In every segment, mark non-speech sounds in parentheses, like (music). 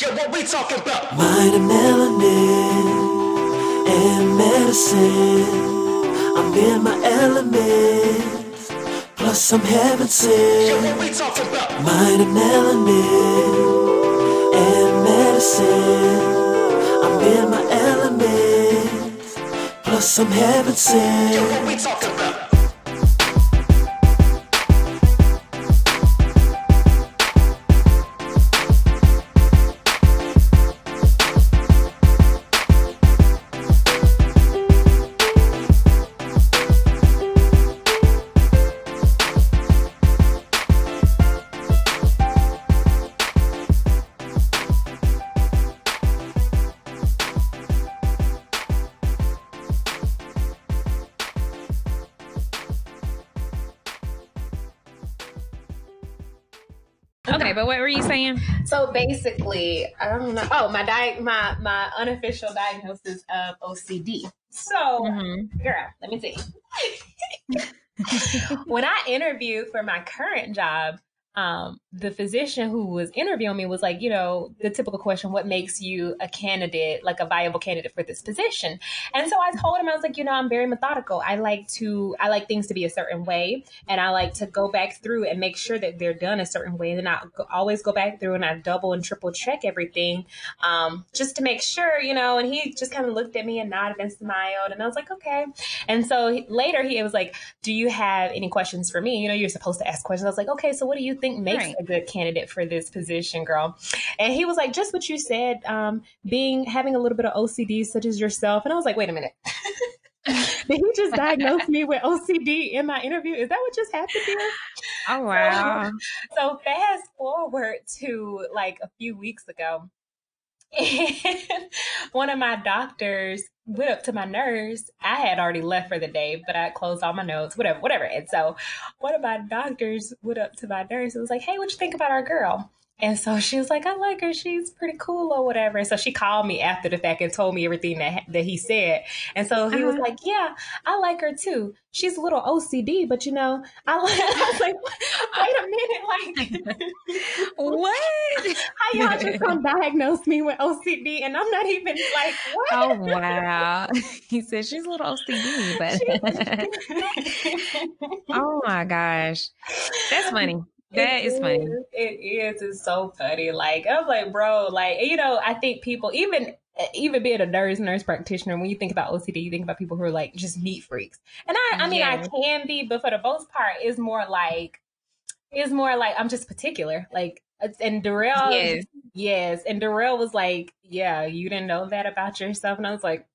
Yeah, what we talking about? Mine and melanin and medicine. I'm in my element. Plus, I'm heaven Yeah, sent. what we talking about? Mine and melanin and medicine. I'm in my element. Plus, I'm heaven Yeah, sent. what we talking basically, I don't know. Oh, my di- my my unofficial diagnosis of OCD. So, Mhm. girl, let me see. (laughs) when I interviewed for my current job, um, the physician who was interviewing me was like, you know, the typical question, what makes you a candidate, like a viable candidate for this position? And so I told him, I was like, you know, I'm very methodical. I like to, I like things to be a certain way. And I like to go back through and make sure that they're done a certain way. And then I always go back through and I double and triple check everything um, just to make sure, you know. And he just kind of looked at me and nodded and smiled. And I was like, okay. And so later he was like, do you have any questions for me? You know, you're supposed to ask questions. I was like, okay, so what do you think makes Right. a good candidate for this position, girl? And he was like, just what you said, um, being having a little bit of OCD, such as yourself. And I was like, wait a minute. (laughs) Did he just diagnose me with OCD in my interview? Is that what just happened here? Oh wow. So fast forward to like a few weeks ago. And (laughs) one of my doctors went up to my nurse. I had already left for the day, but I closed all my notes, whatever, whatever. And so one of my doctors went up to my nurse and was like, Hey, what you think about our girl? And so she was like, I like her. She's pretty cool or whatever. And so she called me after the fact and told me everything that that he said. And so he was Uh-huh. like, Yeah, I like her too. She's a little OCD, but you know, I, like, (laughs) I was like, Wait a minute, like, (laughs) what? how y'all just gonna diagnose me with OCD? And I'm not even like, what? Oh wow. (laughs) He said she's a little OCD, but oh my gosh. That's funny. That is funny. It is. It's so funny. Like I'm like, bro, like you know, I think people even even being a nurse, nurse practitioner, when you think about OCD, you think about people who are like just neat freaks. And I, I mean, Yeah. I can be, but for the most part, it's more like it's more like I'm just particular. Like, and Darrell, Yes. yes, and Darrell was like, yeah, you didn't know that about yourself, and I was like.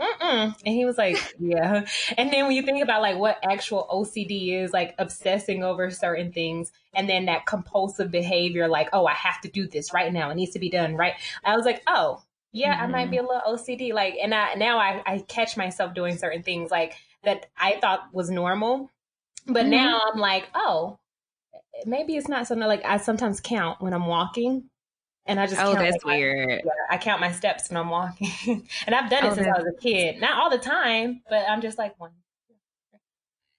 Mm-mm. And he was like, yeah. And then when you think about like what actual OCD is, like obsessing over certain things, and then that compulsive behavior, like, oh, I have to do this right now. It needs to be done right. I was like, oh, yeah, I might be a little OCD. Like, and I, now I, I catch myself doing certain things like that I thought was normal, but Mhm. now I'm like, oh, maybe it's not something like I sometimes count when I'm walking, and I just Oh, count, that's like, weird. yeah, I count my steps when I'm walking, (laughs) and I've done it Oh, since I was a kid. Not all the time, but I'm just like one.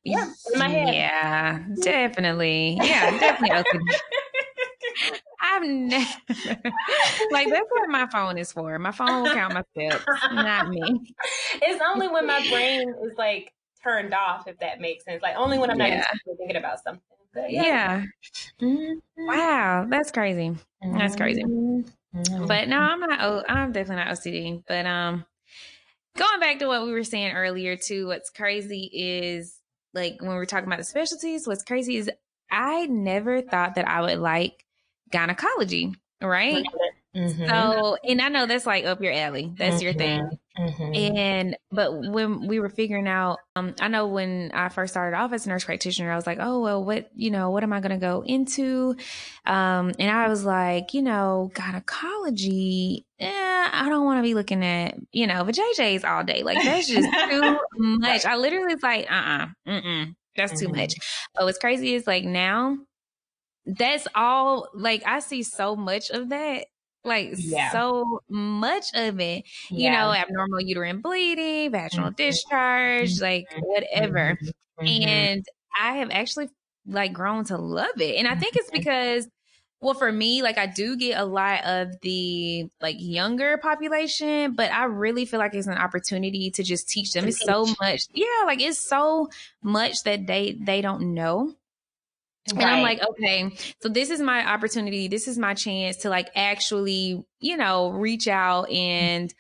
Yeah, in my head. Yeah, definitely. Yeah, definitely I've never (laughs) like that's what my phone is for. My phone will count my steps, not me. (laughs) it's only when my brain is like turned off, if that makes sense. Like only when I'm not Yeah. even thinking about something. But Yeah. Mhm. Wow, that's crazy. That's crazy. Mhm. But no, I'm not. I'm definitely not OCD. But um, going back to what we were saying earlier too, what's crazy is like when we are talking about the specialties. What's crazy is I never thought that I would like gynecology, right? Mhm. So, and I know that's like up your alley. That's your thing. Mhm. And but when we were figuring out, um, I know when I first started off as a nurse practitioner, I was like, oh well, what you know, what am I going to go into? Um, and I was like, you know, gynecology. Eh, I don't want to be looking at you know, but JJ's all day. Like that's just (laughs) too much. I literally was like, uh, uh-uh, mm, that's too Mhm. much. But what's crazy is like now, that's all. Like I see so much of that. Like Yeah. so much of it you Yeah. know, abnormal uterine bleeding, vaginal Mhm. discharge, like whatever. Mhm. And I have actually like grown to love it. And I think it's because well, for me, like I do get a lot of the like younger population, but I really feel like it's an opportunity to just teach them. It's so much, yeah, like it's so much that they they don't know. And I'm like, okay, so this is my opportunity. This is my chance to like actually, you know, reach out and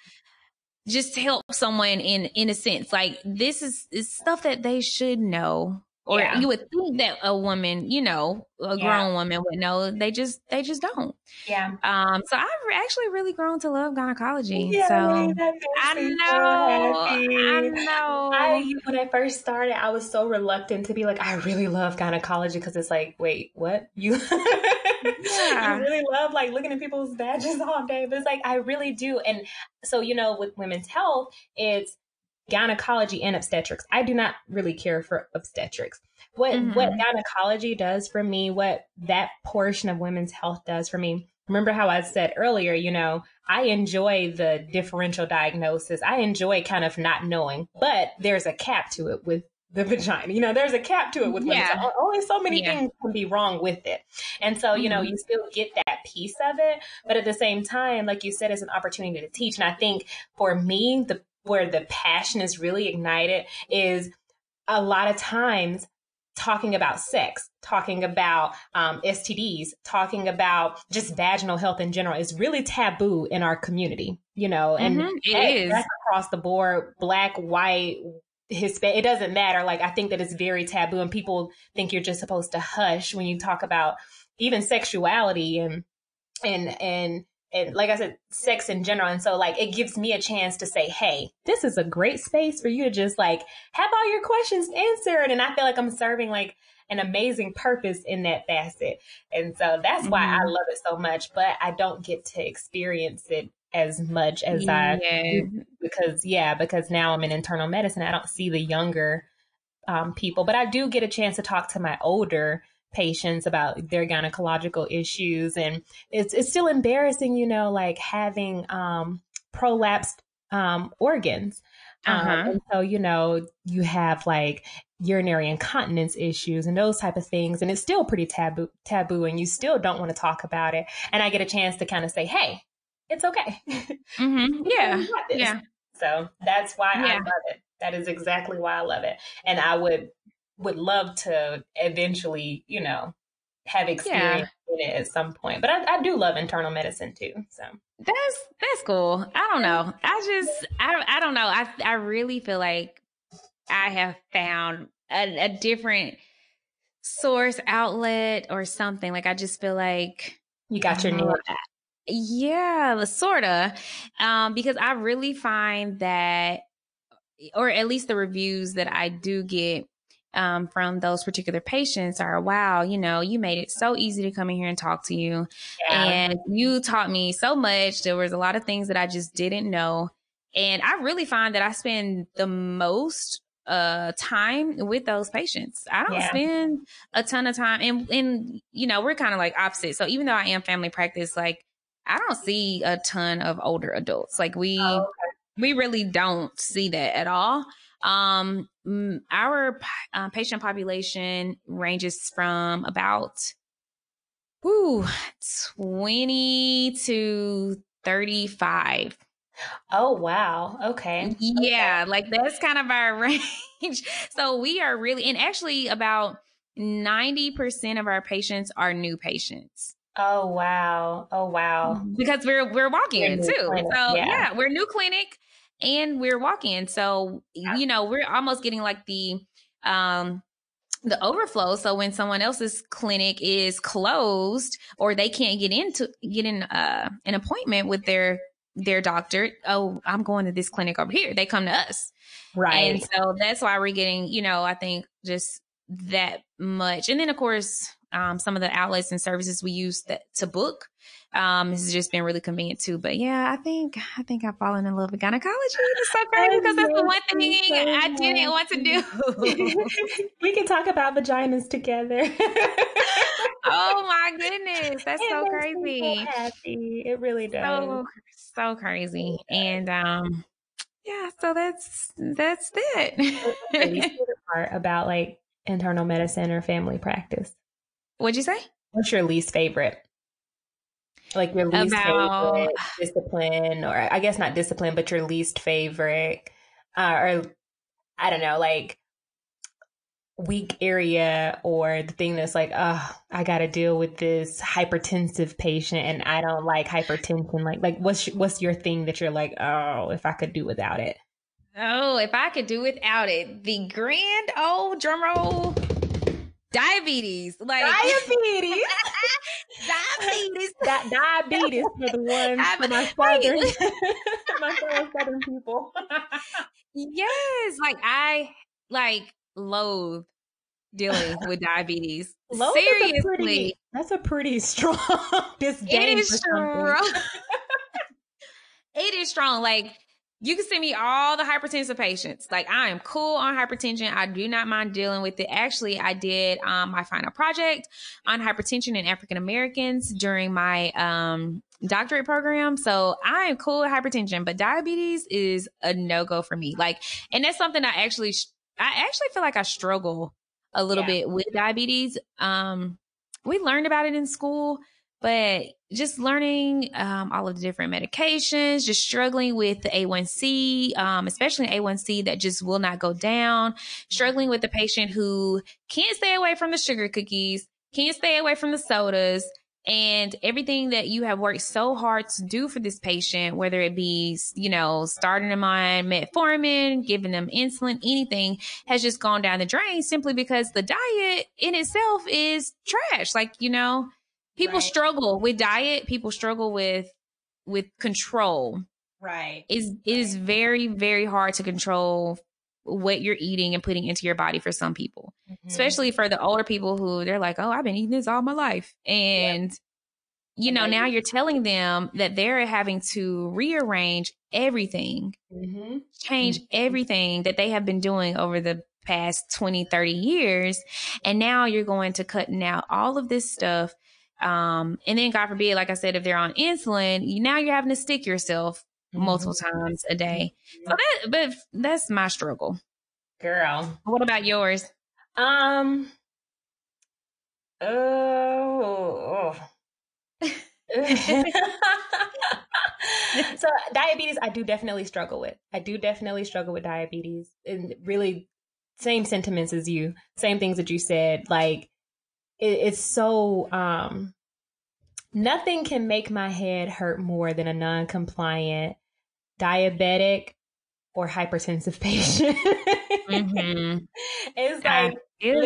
just help someone in in a sense. Like this is is stuff that they should know. Or Yeah. you would think that a woman, you know, a Yeah. grown woman would know. They just they just don't. yeah. Um, so I've actually really grown to love gynecology. Yeah, so I me so know. I know. I when I first started, I was so reluctant to be like, I really love gynecology because it's like, wait, what (laughs) you? Yeah. you really love like looking at people's badges (laughs) all day, but it's like I really do. And so you know, with women's health, it's gynecology and obstetrics. I do not really care for obstetrics. What what Mhm. gynecology does for me, what that portion of women's health does for me. Remember how I said earlier, you know, I enjoy the differential diagnosis. I enjoy kind of not knowing, but there's a cap to it with the (laughs) vagina. You know, there's a cap to it with women. Yeah. So only so many Yeah. things can be wrong with it. And so, you know, Mhm. you still get that piece of it, but at the same time, like you said, it's an opportunity to teach. And I think for me, the where the passion is really ignited is a lot of times talking about sex, talking about um, STDs, talking about just vaginal health in general is really taboo in our community, you know, and Mhm, it that- is. that's across the board, black, white, Hispanic, it doesn't matter. Like, I think that it's very taboo and people think you're just supposed to hush when you talk about even sexuality and, and, and, and like I said, sex in general. And so like it gives me a chance to say, hey, this is a great space for you to just like have all your questions answered. And I feel like I'm serving like an amazing purpose in that facet. And so that's why I Mhm. love it so much. But I don't get to experience it as much as I yeah. because yeah, because now I'm in internal medicine. I don't see the younger um, people, but I do get a chance to talk to my older patients about their gynecological issues, and it's it's still embarrassing, you know, like having um, prolapsed um, organs. Um, Uh-huh. and so you know you have like urinary incontinence issues and those type of things and it's still pretty taboo taboo and you still don't want to talk about it and i get a chance to kind of say hey it's okay (laughs) hmm Yeah. You got this. Yeah. So that's why I love it. That is exactly why I love it. And I would would love to eventually, you know, have experience in it at some point. But I, I do love internal medicine too. So That's that's cool. I don't know. I just I don't I don't know. I I really feel like I have found a, a different source outlet or something. Like I just feel like you got your Uh-huh. niche. yeah, sorta. Um, because I really find that, or at least the reviews that I do get um, from those particular patients are, wow, you know, you made it so easy to come in here and talk to you. Yeah. And you taught me so much. There was a lot of things that I just didn't know. And I really find that I spend the most uh time with those patients. I don't Yeah. spend a ton of time and and you know, we're kind of like opposite. So even though I am family practice, like I don't see a ton of older adults. Like we Oh, we really don't see that at all. Um, our p- uh, patient population ranges from about, whoo, 20 to 35. oh wow. Okay. Yeah, like that's kind of our (laughs) range. So we are really, and actually about 90% of our patients are new patients Oh wow. Oh wow. because we're we're walking in too. clinic, So yeah. yeah. we're new clinic and we're walking. So Yeah. you know, we're almost getting like the um the overflow. So when someone else's clinic is closed or they can't get into get in uh an appointment with their their doctor, oh, I'm going to this clinic over here. They come to us. Right. And so that's why we're getting, you know, I think just that much. And then of course, um, some of the outlets and services we use that to book. Um, this has just been really convenient too. But yeah, I think I think I've fallen in love with gynecology. It's so (laughs) crazy because that's the one thing I didn't want to do. (laughs) we can talk about vaginas together. (laughs) oh my goodness, that's It so crazy. So. It really does. So so crazy. And um, yeah, so that's that's What's your it. least favorite part about like internal medicine or family practice? What'd you say? What's your least favorite? Like your least About- favorite discipline, or I guess not discipline, but your least favorite, uh, or I don't know, like weak area or the thing that's like, oh, I got to deal with this hypertensive patient, and I don't like hypertension. Like, like what's what's your thing that you're like, oh, if I could do without it? Oh, if I could do without it, the grand old drum roll, diabetes. Like Diabetes. (laughs) diabetes. (laughs) that diabetes for the ones for my southern, (laughs) my fellow southern people. Yes, like I like loathe dealing with diabetes. Loathe is a Seriously, pretty- that's a pretty strong disdain it is strong. it is strong. Like you can send me all the hypertensive patients. Like I am cool on hypertension. I do not mind dealing with it. Actually, I did um, my final project on hypertension in African Americans during my um, doctorate program. So I am cool with hypertension, but diabetes is a no go for me. Like, and that's something I actually, I actually feel like I struggle a little Yeah. bit with diabetes. Um, we learned about it in school, but just learning um, all of the different medications, just struggling with the A1C, um, especially A1C that just will not go down, struggling with the patient who can't stay away from the sugar cookies, can't stay away from the sodas, and everything that you have worked so hard to do for this patient, whether it be, you know, starting them on metformin, giving them insulin, anything has just gone down the drain simply because the diet in itself is trash. Like, you know, people Right. struggle with diet, people struggle with with control. Right. Is it is very, very hard to control what you're eating and putting into your body for some people Mm-hmm. especially for the older people who they're like, oh, I've been eating this all my life. And, you And know, now you- you're telling them that they're having to rearrange everything, Mm-hmm. change Mhm. everything that they have been doing over the past 20, 30 years. And now you're going to cutting out all of this stuff. Um, and then God forbid, like I said, if they're on insulin, you, now you're having to stick yourself multiple times a day. So that, but that's my struggle. Girl. What about yours? Um. Oh. (laughs) so diabetes, I do definitely struggle with. I do definitely struggle with diabetes, and really, same sentiments as you. Same things that you said. Like it, it's so. Um, nothing can make my head hurt more than a non-compliant diabetic or hypertensive (laughs) patient. Mhm. It's like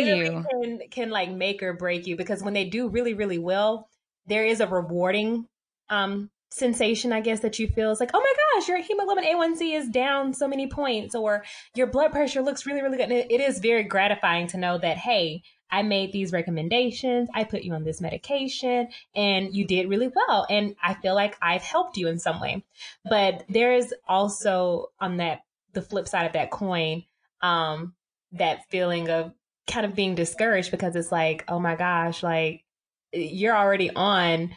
you. can can like make or break you because when they do really really well there is a rewarding um sensation i guess that you feel it's like oh my gosh your hemoglobin a1c is down so many points or your blood pressure looks really really good. And it, is very gratifying to know that hey i made these recommendations i put you on this medication and you did really well and i feel like i've helped you in some way. But there is also on that the flip side of that coin um that feeling of kind of being discouraged because it's like, oh my gosh, like you're already on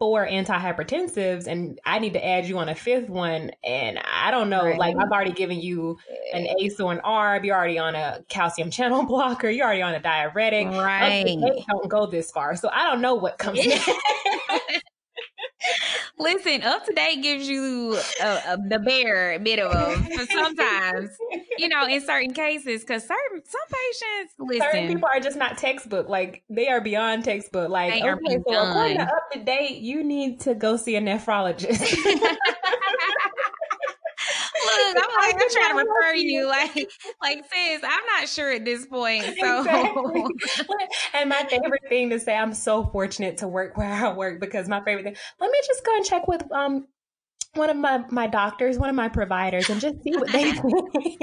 four antihypertensives and I need to add you on a fifth one. And I don't know, Right. like I've already given you an ACE or an ARB, you're already on a calcium channel (laughs) blocker, you're already on a diuretic. Right. don't go this far. So I don't know what comes (laughs) next. (laughs) Listen, up to date gives you a, a, the bare minimum for sometimes, you know, in certain cases, because certain some patients Certain people are just not textbook. Like they are beyond textbook. Like okay, so according to up to date, you need to go see a nephrologist. (laughs) I'm like, I'm trying to refer you, like, like sis, I'm not sure at this point. So, Exactly. (laughs) (laughs) and my favorite thing to say, I'm so fortunate to work where I work because my favorite thing, let me just go and check with um one of my my doctors, one of my providers, and just see what they (laughs) think.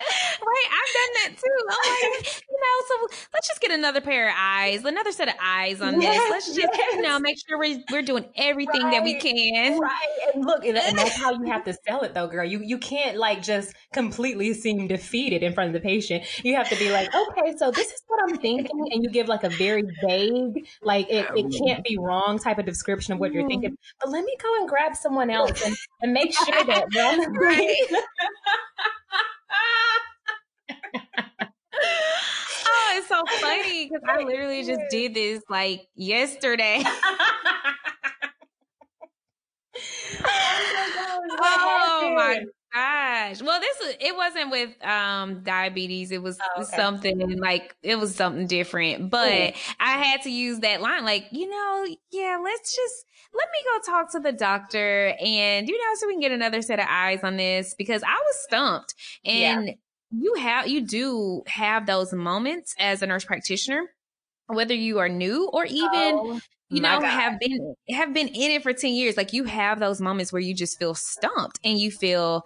Right, I've done that too. I'm like, (laughs) you know, so let's just get another pair of eyes, another set of eyes on Yes, this. Let's just, you know, make sure we're we're doing everything that we can. right. And look, and, and that's how you have to (laughs) sell it though, girl. You you can't like just completely seem defeated in front of the patient. You have to be like, okay, so this is what I'm thinking, and you give like a very vague, like it, it can't be wrong type of description of what you're thinking. Mm-hmm. But let me go and grab someone else and, and make sure that we're on the Right. (laughs) oh, it's so funny because I literally just did this like yesterday. oh, (laughs) (laughs) oh my gosh. Well, this was it wasn't with um diabetes. It was Oh, okay. something like it was something different. But Cool. I had to use that line, like, you know, yeah, let's just let me go talk to the doctor and you know, so we can get another set of eyes on this because I was stumped. And you have you do have those moments as a nurse practitioner, whether you are new or even Oh, you know have been have been in it for 10 years like you have those moments where you just feel stumped and you feel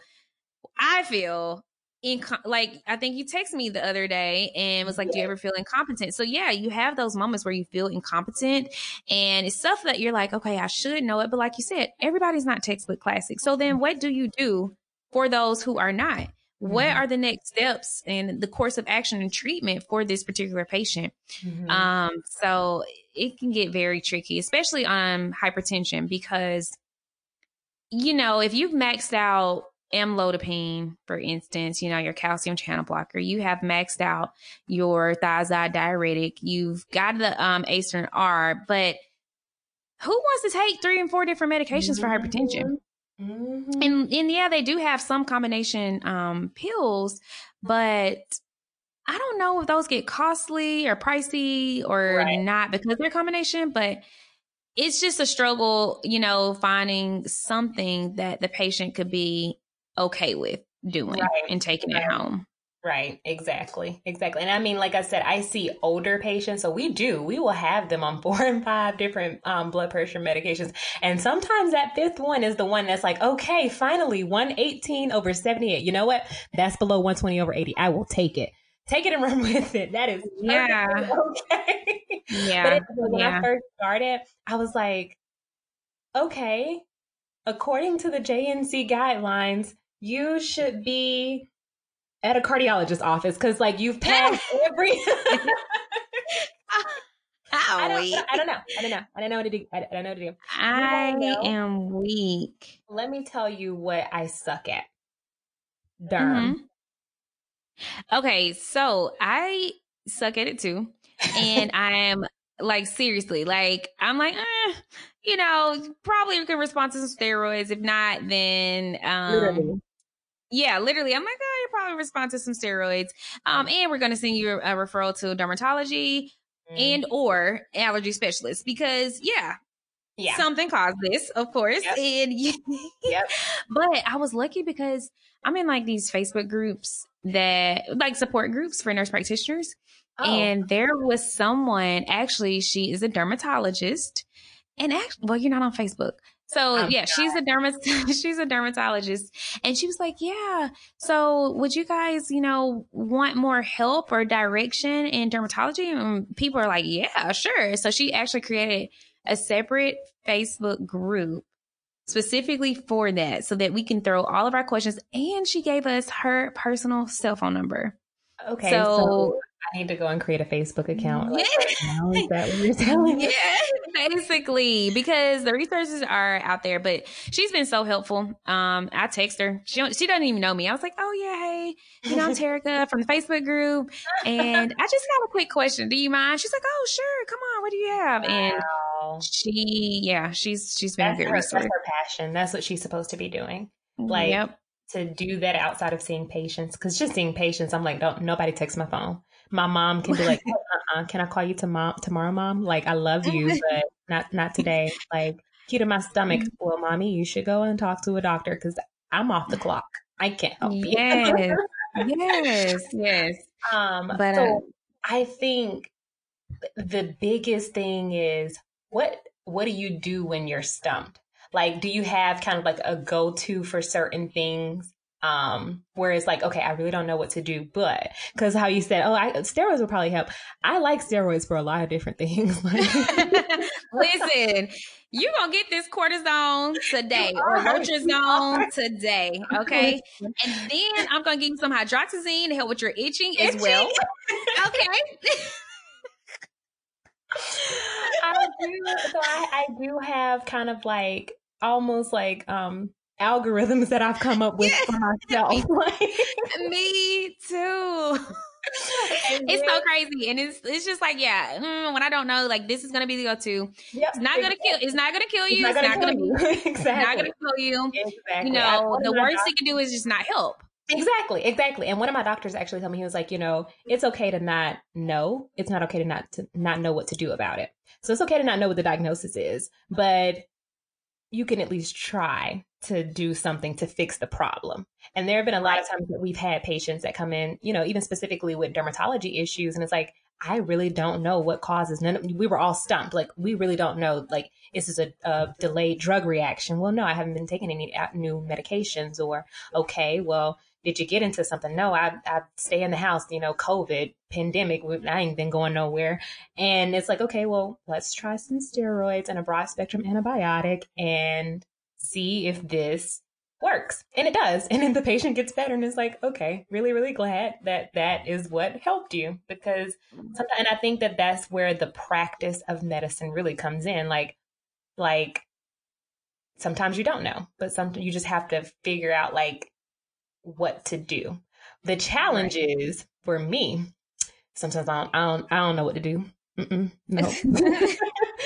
i feel inco- like i think you texted me the other day and was like do you ever feel incompetent? So yeah you have those moments where you feel incompetent and it's stuff that you're like okay i should know it but like you said everybody's not textbook classic. So then what do you do for those who are not? What Mhm. are the next steps and the course of action and treatment for this particular patient? Mhm. um, so it can get very tricky, especially on hypertension, because you know, if you've maxed out amlodipine, for instance, you know, your calcium channel blocker, you have maxed out your thiazide diuretic, you've got the um ACE and ARB, but who wants to take three and four different medications for hypertension? Mhm. And and yeah, they do have some combination um pills, but I don't know if those get costly or pricey or Right. not because they're combination, but it's just a struggle, you know, finding something that the patient could be okay with doing Right. and taking Right. it home. Right, exactly. Exactly. And I mean, like I said, I see older patients. So we do, we will have them on (laughs) four and five different um, blood pressure medications. And sometimes that fifth one is the one that's like, okay, finally, 118 over 78. You know what? That's below 120 over 80. I will take it. Take it and (laughs) run with it. That is Yeah. okay. (laughs) Yeah. But it, when yeah. I first started, I was like, okay, according to the JNC guidelines, you should be at a cardiologist office because, like, you've passed (laughs) every. (laughs) I don't. I don't know. I don't know. I don't know what to do. I don't know what to do. I know? am weak. Let me tell you what I suck at. Derm. Mhm. Okay, so I suck at it too. And (laughs) I am like seriously, like I'm like, eh, you know, probably can respond to some steroids. If not, then um Literally. Yeah, literally. I'm like, oh, you probably respond to some steroids. Um, and we're gonna send you a, a referral to dermatology Mm. and or allergy specialist because yeah, yeah. something caused this, of course. Yep. And (laughs) Yep. but I was lucky because I'm in like these Facebook groups that like support groups for nurse practitioners. Oh, And there was someone actually, she is a dermatologist. And actually, well, you're not on Facebook. So I'm yeah, she's a dermat (laughs) she's a dermatologist. And she was like, Yeah, so would you guys, you know, want more help or direction in dermatology? And people are like, Yeah, sure. So she actually created a separate Facebook group specifically for that so that we can throw all of our questions and she gave us her personal cell phone number. okay. so- So, I need to go and create a Facebook account. Like, Yeah. right that what you're (laughs) telling me? Yeah, basically, because the resources are out there. But she's been so helpful. Um, I text her. She she doesn't even know me. I was like, "Oh yeah, hey, you know, I'm (laughs) Terica from the Facebook group, and I just got a quick question. Do you mind?" She's like, "Oh sure, come on. What do you have?" And Wow. she, yeah, she's she's been That's a her, good that's resource. her passion. That's what she's supposed to be doing. like- yep. to do that outside of seeing patients because just seeing patients i'm like don't nobody takes my phone my mom can be like (laughs) "Oh, uh-uh, can i call you tomorrow tomorrow mom? Like i love you (laughs) but not not today. Like key to my stomach well mommy you should go and talk to a doctor because i'm off the clock. I can't help you. Yes. (laughs) yes, yes. um But, so uh, i think the biggest thing is what what do you do when you're stumped? Like do you have kind of like a go-to for certain things um where it's like okay i really don't know what to do but because how you said oh I, steroids will probably help i like steroids for a lot of different (laughs) things (laughs) Listen, you gonna get this cortisone today or Motrizone today, (laughs) okay? And then I'm gonna give you some hydroxyzine to help with your itching, as well. Okay. I do so I, I do have kind of like almost like um algorithms that I've come up with for myself. (laughs) (laughs) Me too. It's so crazy, and it's it's just like yeah, mm, when I don't know, like this is gonna be the go-to. Yep, It's not gonna kill. It's not gonna kill It's you. It's not gonna, kill be. you. It's exactly. not gonna kill you. (laughs) exactly. You know, the worst it can do is just not help. Exactly, exactly. And one of my doctors actually told me he was like, you know, it's okay to not know. It's not okay to not to not know what to do about it. So it's okay to not know what the diagnosis is, but you can at least try to do something to fix the problem. And there have been a lot of times that we've had patients that come in, you know, even specifically with dermatology issues, and it's like, I really don't know what causes. None. Of, we were all stumped. Like we really don't know. Like this is a, a delayed drug reaction. Well, no, I haven't been taking any uh, new medications. Or okay, well, did you get into something? No, I I stay in the house. You know, COVID pandemic. I ain't been going nowhere. And it's like, okay, well, let's try some steroids and a broad spectrum antibiotic and see if this works. And it does. And then the patient gets better and it's like, okay, really, really glad that that is what helped you because sometimes, and I think that that's where the practice of medicine really comes in. Like, like sometimes you don't know, but sometimes you just have to figure out like what to do. The challenge is for me. Sometimes I don't, I don't, I don't know what to do. Mm-mm, (laughs) no. (laughs)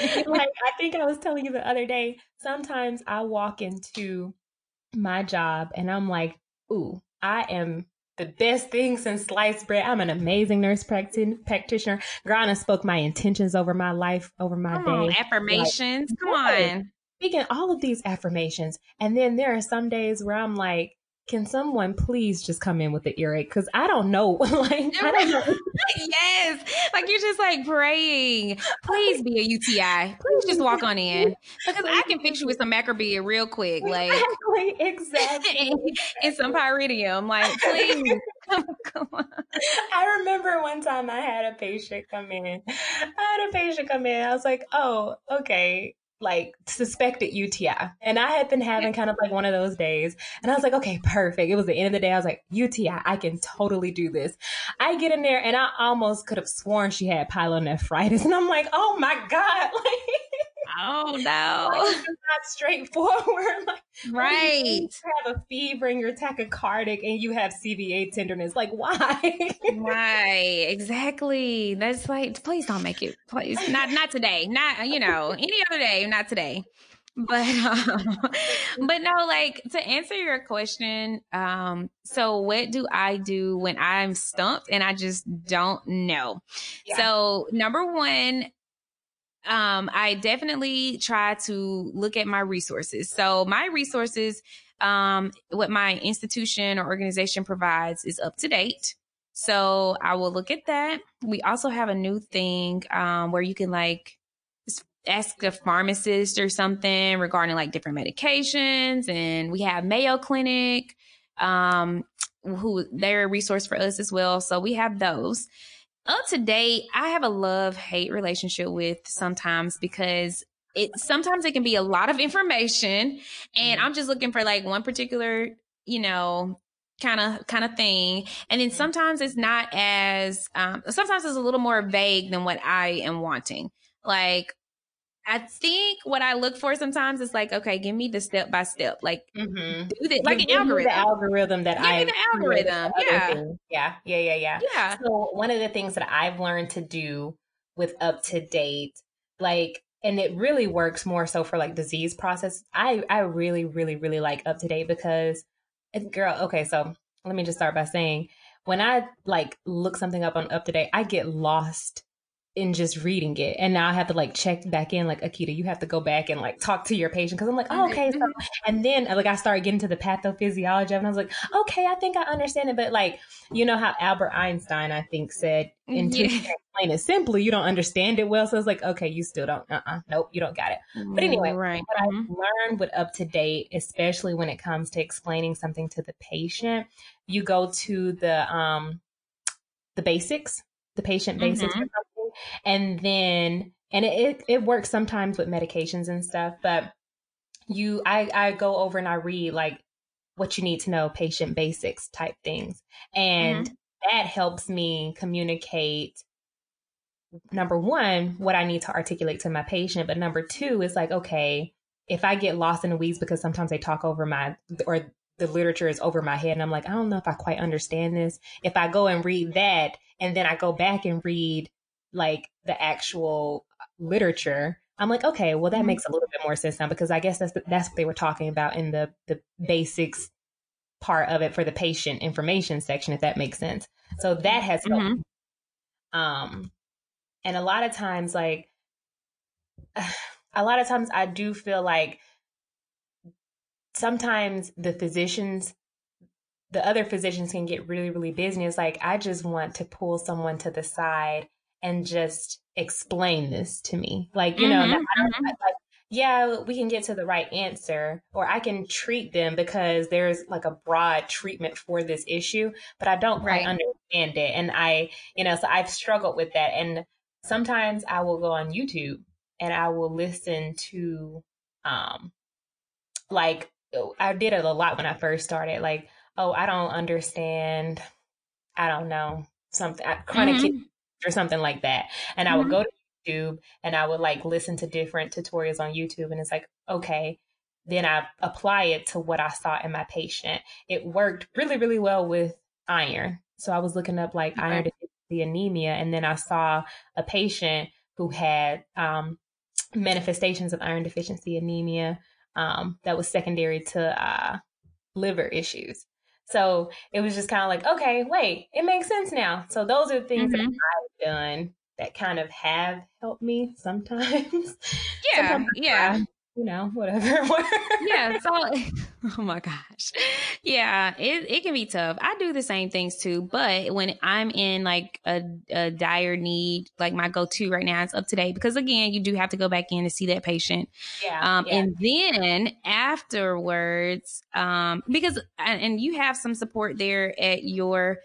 (laughs) like I think I was telling you the other day. Sometimes I walk into my job and I'm like, "Ooh, I am the best thing since sliced bread. I'm an amazing nurse practi- practitioner. Girl, I spoke my intentions over my life, over my Come day. on, affirmations. Come Right. on. Speaking all of these affirmations, and then there are some days where I'm like, can someone please just come in with the earache? Because I don't know. (laughs) like, I don't know. (laughs) yes. Like you're just like praying. Please be a UTI. Please just walk on in. Because I can fix you with some Macrobid real quick. Like Exactly, exactly. (laughs) and some pyridium. Like, please. Come on. I remember one time I had a patient come in. I had a patient come in. I was like, oh, okay. Like suspected UTI. And I had been having kind of like one of those days. And I was like, okay, perfect. It was the end of the day. I was like, UTI, I can totally do this. I get in there and I almost could have sworn she had pyelonephritis. (laughs) And I'm like, oh my God. (laughs) Like, Oh like, no. it's not straightforward. (laughs) Like, Right. you have a fever and you're tachycardic and you have CVA tenderness. Like, why? Right, exactly. That's like, please don't make it. Please, not not today. Not you know any other day. Not today. But (laughs) um, but no, like to answer your question. Um, so what do I do when I'm stumped and I just don't know? Yeah. So number one, um, I definitely try to look at my resources. So my resources, um, what my institution or organization provides is up to date. So I will look at that. We also have a new thing um, where you can like ask a pharmacist or something regarding like different medications. And we have Mayo Clinic, um, who they're a resource for us as well. So we have those. Up to date, I have a love hate relationship with sometimes because it sometimes it can be a lot of information and I'm just looking for like one particular, you know, kind of kind of thing. And then sometimes it's not as um sometimes it's a little more vague than what i am wanting. Like i think what i look for sometimes is like okay give me the step by step like Mm-hmm. do this like an Give me algorithm The algorithm that Give me I the algorithm, yeah. things. yeah, yeah, yeah, yeah. yeah So one of the things that I've learned to do with up to date, like, and it really works more so for like disease process. I I really really really like up to date because, girl, okay, so let me just start by saying when I like look something up on up to date, I get lost in just reading it. And now I have to like check back in, like, Akita, you have to go back and like talk to your patient. Cause I'm like, oh, okay. So, (laughs) and then like I started getting to the pathophysiology of it, and I was like, okay, I think I understand it. But like, you know how Albert Einstein, I think, said, until you Yeah. explain it simply, you don't understand it well. So it's like, okay, you still don't, uh uh nope, you don't got it. But anyway, right What I've Mhm. learned with up to date, especially when it comes to explaining something to the patient, you go to the um the basics, the patient basics Mhm. something, and then and it, it works sometimes with medications and stuff, but you I I go over and I read like what you need to know, patient basics type things, and mm-hmm. that helps me communicate number one, what I need to articulate to my patient. But number two is like, okay, if I get lost in the weeds because sometimes they talk over my or the literature is over my head and I'm like, I don't know if I quite understand this. If I go and read that, and then I go back and read like the actual literature, I'm like, okay, well that Mhm. makes a little bit more sense now because I guess that's the, that's what they were talking about in the the basics part of it for the patient information section, if that makes sense. So that has helped. Mhm. Um, and a lot of times, like (sighs) a lot of times, I do feel like sometimes the physicians the other physicians can get really really busy it's like i just want to pull someone to the side and just explain this to me like you know Mhm, not- I like, yeah we can get to the right answer or i can treat them because there's like a broad treatment for this issue but i don't quite Right. understand it and i you know so i've struggled with that and sometimes i will go on youtube and i will listen to um like I did it a lot when I first started. Like, oh, I don't understand. I don't know something uh, chronic Mhm. Or something like that. And I would go to YouTube and I would like listen to different tutorials on YouTube, and it's like, okay. Then I apply it to what I saw in my patient. It worked really, really well with iron. So I was looking up like iron Okay. deficiency anemia, and then I saw a patient who had um, manifestations of iron deficiency anemia um, that was secondary to uh, liver issues. So it was just kind of like, okay, wait, it makes sense now. So those are things that Mhm. I've done that kind of have helped me sometimes. (laughs) Yeah, Sometimes yeah. You know, whatever. (laughs) yeah so (laughs) (laughs) oh my gosh yeah it, it can be tough i do the same things too but when i'm in like a, a dire need like my go-to right now is up to date because again you do have to go back in to see that patient yeah. um, yeah. and then afterwards um, because and you have some support there at your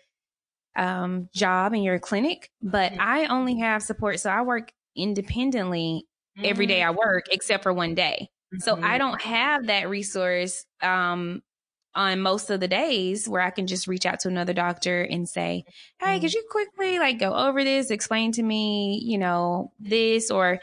um, job and your clinic but Mhm. i only have support so i work independently every day I work except for one day. So Mhm. I don't have that resource um on most of the days where I can just reach out to another doctor and say, "Hey, could you quickly like go over this, explain to me, you know, this or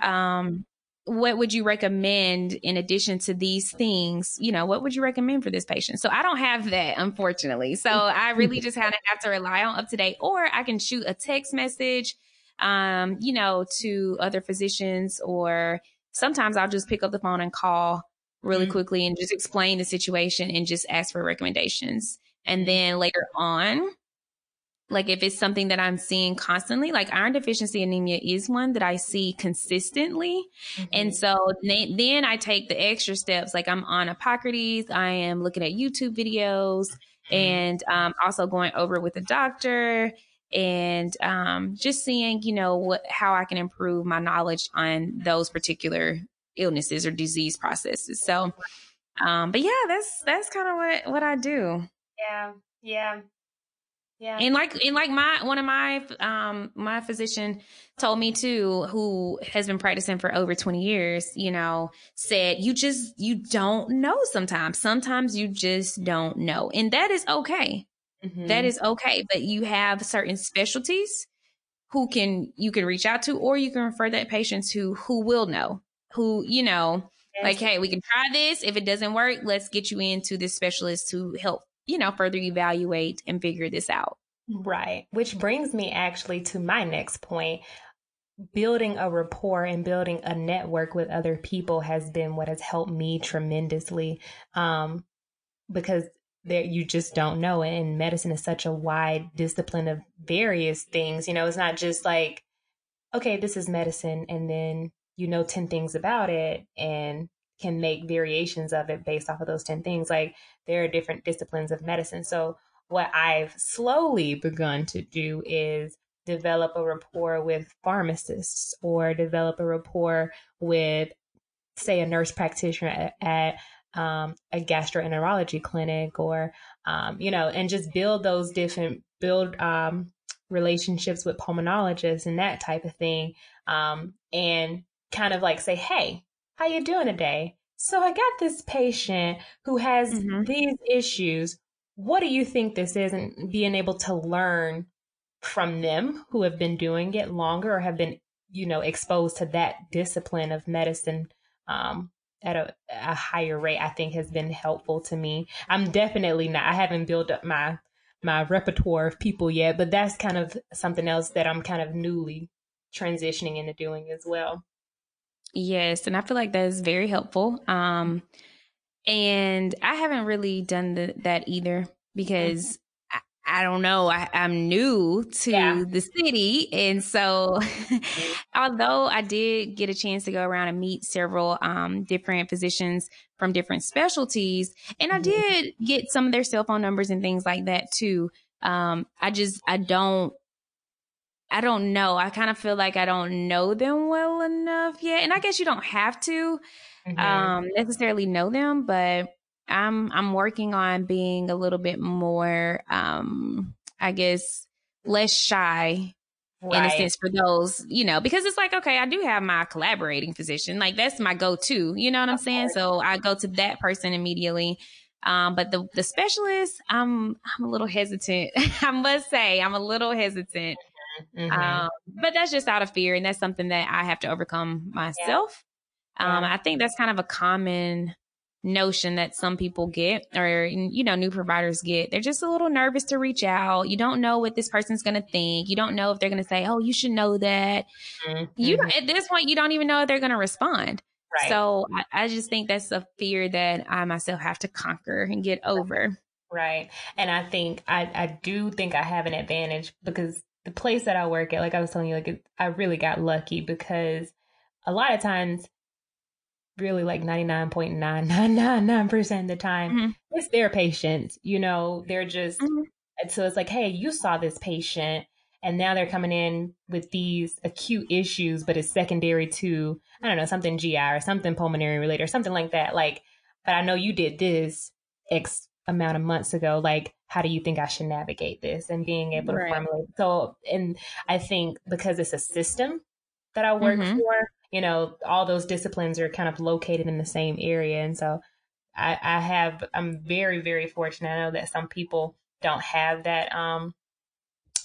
um what would you recommend in addition to these things? You know, what would you recommend for this patient? So I don't have that, unfortunately. So I really (laughs) just kind of have to rely on up to date, or I can shoot a text message, um, you know, to other physicians, or sometimes I'll just pick up the phone and call really Mhm. quickly and just explain the situation and just ask for recommendations. And then later on, like if it's something that I'm seeing constantly, like iron deficiency anemia is one that I see consistently. And Mhm. so then, then I take the extra steps. Like I'm on Hippocrates, I am looking at YouTube videos and um, also going over with the doctor and um, just seeing, you know, what how I can improve my knowledge on those particular illnesses or disease processes. So, um, but yeah, that's that's kind of what what I do. yeah, yeah, yeah. And like and like my one of my um my physician told me too, who has been practicing for over 20 years, you know, said you just you don't know sometimes. Sometimes you just don't know. And that is okay. Mhm. That is okay. But you have certain specialties who can you can reach out to or you can refer that patient to who will know. Who, you know, like, hey, we can try this. If it doesn't work, let's get you into this specialist to help, you know, further evaluate and figure this out. Right. Which brings me actually to my next point. Building a rapport and building a network with other people has been what has helped me tremendously. Um, because there you just don't know. And medicine is such a wide discipline of various things. You know, it's not just like, okay, this is medicine, and then you know 10 things about it and can make variations of it based off of those 10 things. Like there are different disciplines of medicine. So what I've slowly begun to do is develop a rapport with pharmacists or develop a rapport with, say, a nurse practitioner at, at um, a gastroenterology clinic or, um, you know, and just build those different, build um, relationships with pulmonologists and that type of thing. Um, and kind of like say, hey, how you doing today? So I got this patient who has Mhm. these issues what do you think this is and being able to learn from them who have been doing it longer or have been you know exposed to that discipline of medicine um, at a, a higher rate i think has been helpful to me i'm definitely not i haven't built up my my repertoire of people yet, but that's kind of something else that I'm kind of newly transitioning into doing as well. Yes, and I feel like that is very helpful. Um, and I haven't really done the, that either because I, don't know. I, am new to Yeah. the city, and so (laughs) although I did get a chance to go around and meet several um, different physicians from different specialties, and I Mhm. did get some of their cell phone numbers and things like that too. Um, I just I don't I don't know. I kind of feel like I don't know them well enough yet. And I guess you don't have to Mhm. um necessarily know them, but I'm I'm working on being a little bit more um I guess less shy in a sense for those, you know, because it's like, okay, I do have my collaborating physician. Like that's my go-to. You know what I'm saying? So I go to that person immediately. Um, but the the specialist, I'm I'm a little hesitant. (laughs) I must say, I'm a little hesitant. Mhm. Um, but that's just out of fear, and that's something that I have to overcome myself. Um, Yeah. I think that's kind of a common notion that some people get, or you know, new providers get. They're just a little nervous to reach out. You don't know what this person's going to think. You don't know if they're going to say, "Oh, you should know that." Mhm. You at this point, you don't even know if they're going to respond. right. So I, I just think that's a fear that I myself have to conquer and get over. Right. And I think I, I do think I have an advantage because the place that I work at, like I was telling you, like it, I really got lucky because a lot of times, really like 99.9999% of the time, Mhm. it's their patient You know, they're just, Mhm. and so it's like, hey, you saw this patient and now they're coming in with these acute issues, but it's secondary to, I don't know, something GI or something pulmonary related or something like that. Like, but I know you did this X amount of months ago. Like, how do you think I should navigate this? And being able to formulate. So, and I think because it's a system that I work Mhm. for, you know, all those disciplines are kind of located in the same area. And so I, I have, I'm very, very fortunate. I know that some people don't have that, um,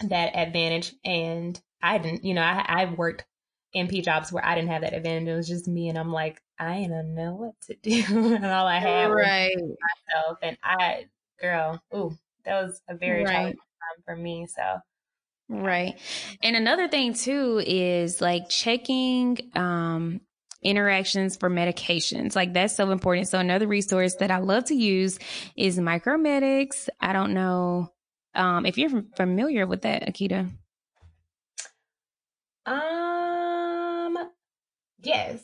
that advantage. And I didn't, you know, I, I've worked NP jobs where I didn't have that advantage. It was just me. And I'm like, I don't know what to do. (laughs) and all I had was Right. myself. And I, girl, ooh, that was a very Right. challenging time for me. So, Right. And another thing too is like checking um interactions for medications. Like that's so important. So another resource that I love to use is Micromedex. I don't know um if you're familiar with that, Akita. um, yes,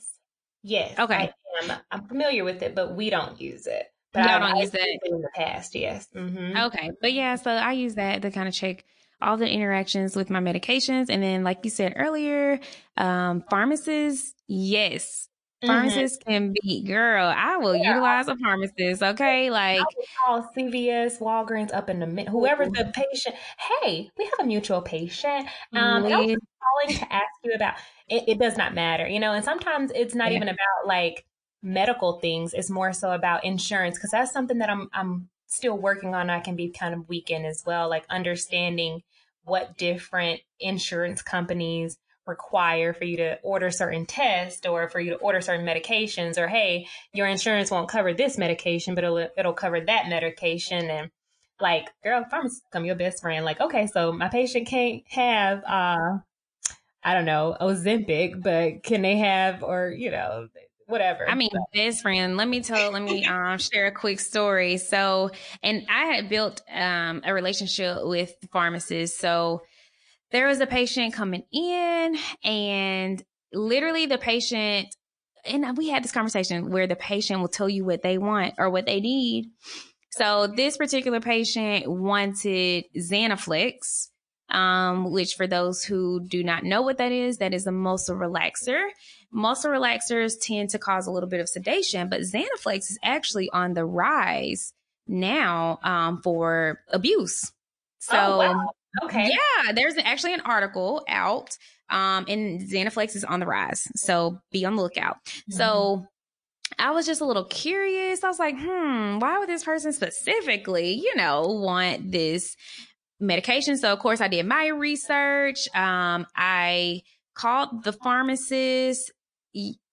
yes. Okay. I am. I'm familiar with it, but we don't use it. But Y'all I've- don't I've use that? in the past. Yes. Mm-hmm. Okay. But yeah, so I use that to kind of check all the interactions with my medications. And then like you said earlier, um pharmacists, yes. Mm-hmm. Pharmacists can be girl, I will Yeah. utilize a pharmacist. Okay. Like I call CVS, Walgreens up in the minute. Whoever the patient. Hey, we have a mutual patient. Um, was calling to ask you about. It, it does not matter, you know. And sometimes it's not Yeah. even about like medical things. It's more so about insurance because that's something that I'm I'm still working on. I can be kind of weak in as well, like understanding what different insurance companies require for you to order certain tests or for you to order certain medications or hey your insurance won't cover this medication but it'll it'll cover that medication. And like girl pharmacist become your best friend like okay so my patient can't have uh i don't know ozempic but can they have or you know whatever I mean, best friend. Let me tell. Let me (laughs) um, share a quick story. So, and I had built um, a relationship with the pharmacists. So, there was a patient coming in, and literally the patient, and we had this conversation where the patient will tell you what they want or what they need. So, this particular patient wanted Zanaflex. Um, which for those who do not know what that is, that is a muscle relaxer muscle relaxers tend to cause a little bit of sedation, but Zanaflex is actually on the rise now um, for abuse. So, oh, wow. okay yeah, there's actually an article out, um, and Zanaflex is on the rise. So be on the lookout. So I was just a little curious. I was like, hmm, why would this person specifically, you know, want this medication? So of course I did my research. Um, I called the pharmacist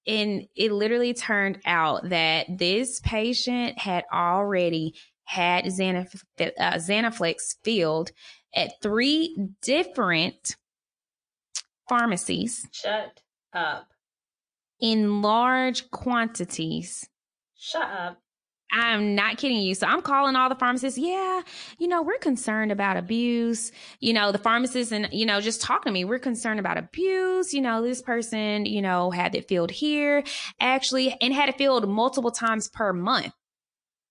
and it literally turned out that this patient had already had Xanaf- uh, Zanaflex filled at three different pharmacies Shut up. in large quantities. Shut up. I'm not kidding you. So I'm calling all the pharmacists. Yeah, you know, we're concerned about abuse. You know, the pharmacists and, you know, just talking to me. We're concerned about abuse. You know, this person, you know, had it filled here actually and had it filled multiple times per month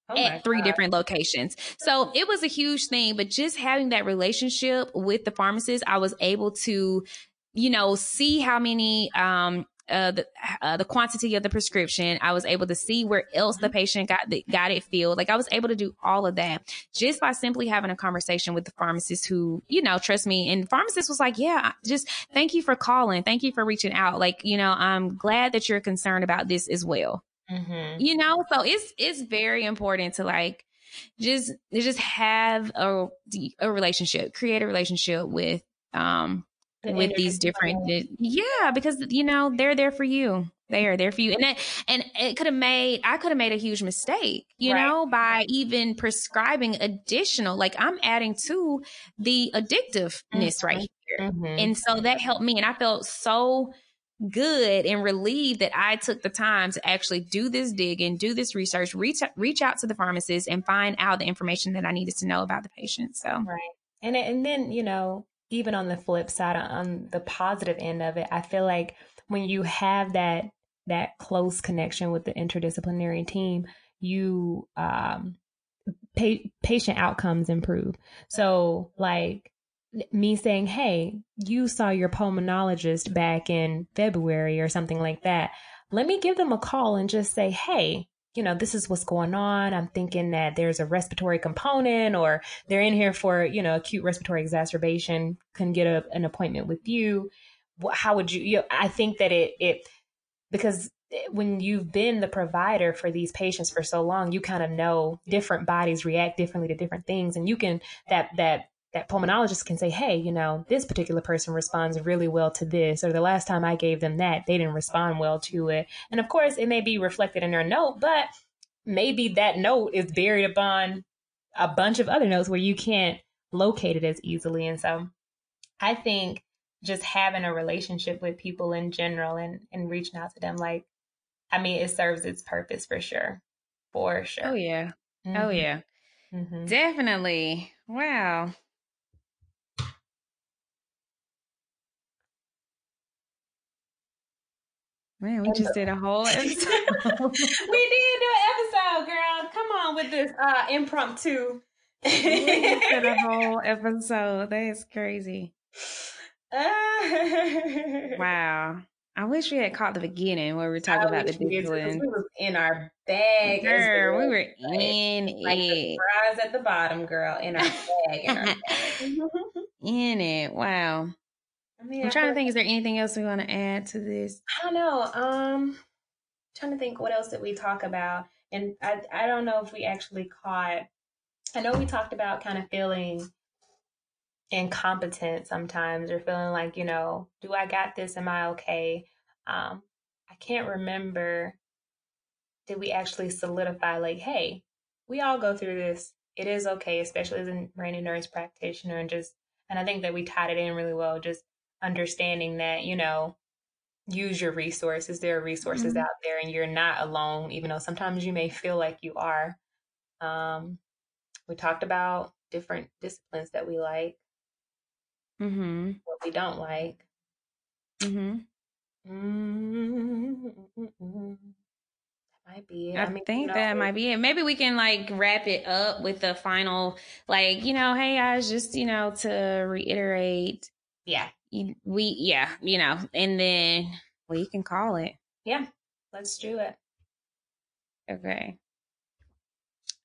Oh at three God. different locations. So it was a huge thing, but just having that relationship with the pharmacist, I was able to, you know, see how many, um, uh, the uh, the quantity of the prescription. I was able to see where else the patient got the, got it filled. Like I was able to do all of that just by simply having a conversation with the pharmacist who, you know, trust me. And the pharmacist was like, "Yeah, just thank you for calling, thank you for reaching out. Like, you know, I'm glad that you're concerned about this as well." Mhm. you know so it's it's very important to like just just have a a relationship create a relationship with um The with these different yeah because you know they're there for you they are there for you and that and it could have made i could have made a huge mistake you Right. know by even prescribing additional like i'm adding to the addictiveness right here Mhm. and so that helped me. And I felt so good and relieved that I took the time to actually do this digging, do this research, reach reach out to the pharmacist and find out the information that I needed to know about the patient. So Right. And and then, you know, even on the flip side on the positive end of it, I feel like when you have that that close connection with the interdisciplinary team, you um pa- patient outcomes improve. So like me saying, "Hey, you saw your pulmonologist back in February or something like that." Let me give them a call and just say, "Hey, you know, this is what's going on. I'm thinking that there's a respiratory component or they're in here for, you know, acute respiratory exacerbation, can get a, an appointment with you. How would you, you know, I think that it, it, because when you've been the provider for these patients for so long, you kind of know different bodies react differently to different things. And you can, that, that, that pulmonologist can say, hey, you know, this particular person responds really well to this, or the last time I gave them that, they didn't respond well to it. And of course, it may be reflected in their note, but maybe that note is buried upon a bunch of other notes where you can't locate it as easily. And so I think just having a relationship with people in general and, and reaching out to them, like, I mean, it serves its purpose for sure. For sure. Oh yeah. Oh Mhm. yeah. Mhm. Definitely. Wow. Man, we just did a whole (laughs) episode. (laughs) we did do an episode, girl. Come on with this uh impromptu. we did a (laughs) whole episode. That is crazy. Wow. I wish we had caught the beginning where we were talking about the wish we did, 'cause discipline. We was in our bag. Girl, we were in like the it. fries at the bottom, girl, in our bag. In our bag. In it. Wow. I mean, I'm trying to think, is there anything else we want to add to this? I don't know. Um, trying to think what else did we talk about, and I I don't know if we actually caught. I know we talked about kind of feeling incompetent sometimes, or feeling like you know, do I got this? Am I okay? Um, I can't remember. Did we actually solidify like, hey, we all go through this. It is okay, especially as a brand new nurse practitioner, and just and I think that we tied it in really well. Just understanding that you know use your resources. There are resources Mhm. out there, and you're not alone, even though sometimes you may feel like you are. Um, we talked about different disciplines that we like, Mm-hmm. what we don't like. Mm-hmm. Mm, That might be it. I, mean, think you know, that might be it. Maybe we can like wrap it up with the final, like, you know, hey guys, just, you know, to reiterate, Yeah, we, yeah, you know, and then we can call it. yeah. Let's do it. Okay.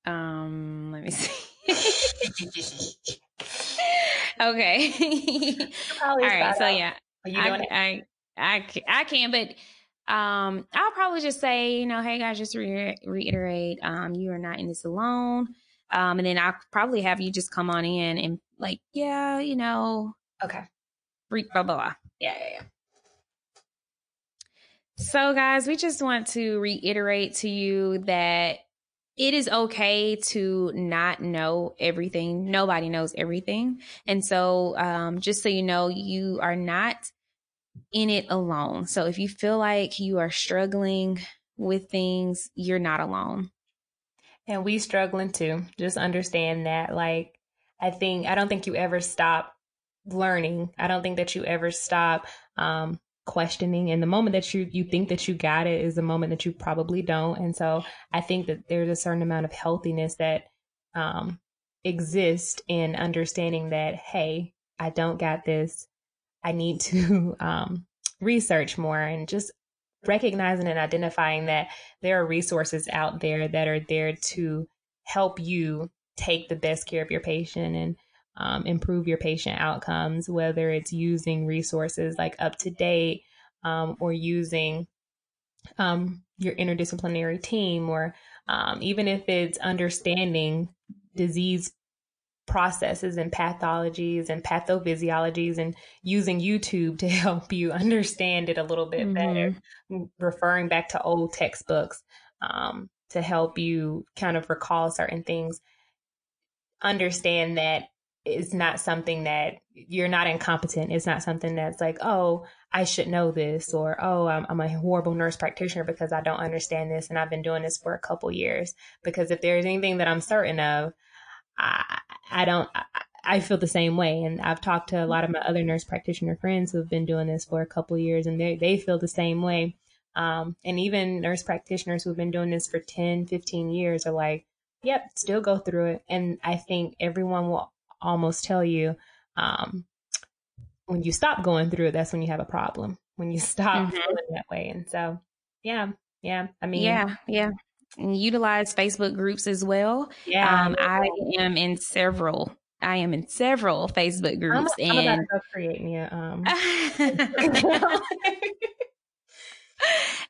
Um, let me see. (laughs) okay. (laughs) All right. So out. yeah, I. I, I, I can, but um, I'll probably just say, you know, hey guys, just re- reiterate, um, you are not in this alone. Um, and then I'll probably have you just come on in and like, yeah, you know, Okay. Blah blah blah. Yeah, yeah, yeah. So, guys, we just want to reiterate to you that it is okay to not know everything. Nobody knows everything. And so, um, just so you know, you are not in it alone. So if you feel like you are struggling with things, you're not alone. And we struggling too. Just understand that. Like, I think, I don't think you ever stop learning. I don't think that you ever stop um, questioning. And the moment that you you think that you got it is the moment that you probably don't. And so I think that there's a certain amount of healthiness that um, exists in understanding that hey, I don't got this. I need to (laughs) um, research more and just recognizing and identifying that there are resources out there that are there to help you take the best care of your patient and um, improve your patient outcomes, whether it's using resources like UpToDate um, or using um, your interdisciplinary team, or um, even if it's understanding disease processes and pathologies and pathophysiologies and using YouTube to (laughs) help you understand it a little bit mm-hmm. better, referring back to old textbooks um, to help you kind of recall certain things. Understand that it's not something that you're not incompetent. It's not something that's like, oh, I should know this, or oh, I'm, I'm, a horrible nurse practitioner because I don't understand this, and I've been doing this for a couple years. Because if there's anything that I'm certain of, I, I don't. I, I feel the same way, and I've talked to a lot of my other nurse practitioner friends who have been doing this for a couple years, and they they feel the same way. Um, and even nurse practitioners who've been doing this for 10, 15 years are like, yep, still go through it. And I think everyone will almost tell you um, when you stop going through it, that's when you have a problem. When you (laughs) stop mm-hmm. feeling that way. And so, yeah, yeah. I mean, yeah, yeah. And utilize Facebook groups as well. Yeah. Um, I am in several. I am in several Facebook groups. I'm, and I'm create me a, um, (laughs)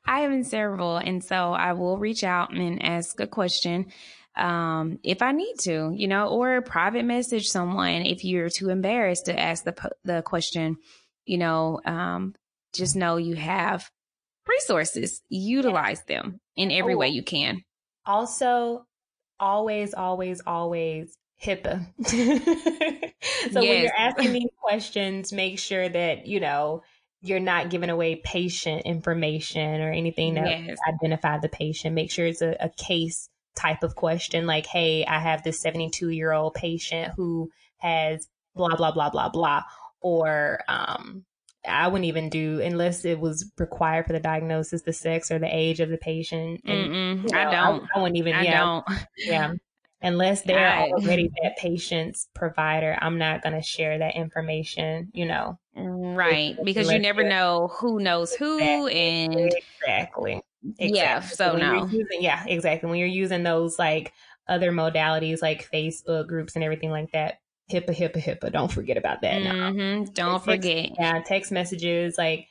I am in several. And so I will reach out and ask a question um, if I need to, you know, or private message someone if you're too embarrassed to ask the the question. You know, um, just know you have resources. Utilize them in every oh, way you can. Also, always, always, always HIPAA. (laughs) so yes. when you're asking (laughs) me questions, make sure that you know you're not giving away patient information or anything that yes. identify the patient. Make sure it's a, a case type of question like, hey, I have this 72 year old patient who has blah, blah, blah, blah, blah. Or, um, I wouldn't even do unless it was required for the diagnosis, the sex or the age of the patient. And, you know, I don't. I, I, wouldn't even. I yeah, don't. Yeah. Unless (laughs) they're I, already that patient's provider, I'm not going to share that information. You know. Right, because you never know who knows who, exactly. and exactly. Exactly. Yeah. So no. Using, yeah, exactly. When you're using those like other modalities like Facebook groups and everything like that, HIPAA, HIPAA, HIPAA. Don't forget about that. Mm-hmm. Don't text, forget. Yeah, text messages like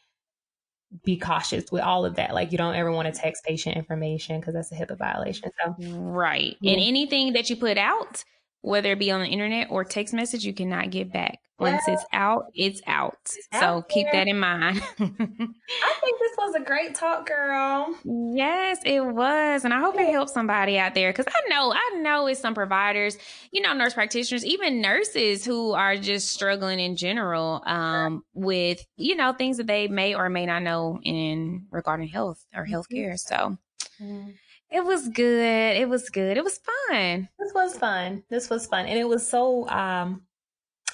be cautious with all of that. Like you don't ever want to text patient information because that's a HIPAA violation. So right, yeah. and anything that you put out, whether it be on the internet or text message, you cannot get back. Once it's out, it's out. It's so out keep that in mind. (laughs) I think this was a great talk, girl. Yes, it was. And I hope it helps somebody out there because I know, I know it's some providers, you know, nurse practitioners, even nurses who are just struggling in general um, with, you know, things that they may or may not know in regarding health or mm-hmm. healthcare. So, mm-hmm. It was good. It was good. It was fun. This was fun. This was fun. And it was so um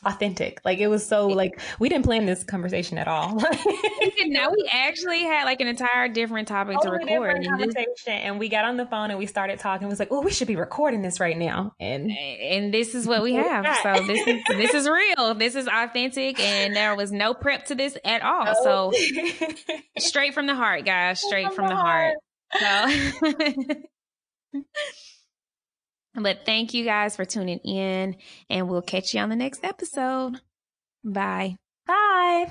authentic. Like it was so like we didn't plan this conversation at all. now we (laughs) actually had like an entire different topic to record. And, conversation, and we got on the phone and we started talking. It was like, oh, we should be recording this right now. And and this is what we (laughs) have. So this is this is real. This is authentic, and there was no prep to this at all. So (laughs) straight from the heart, guys. Straight from, from the heart. heart. So. (laughs) But thank you guys for tuning in, and we'll catch you on the next episode. Bye. Bye.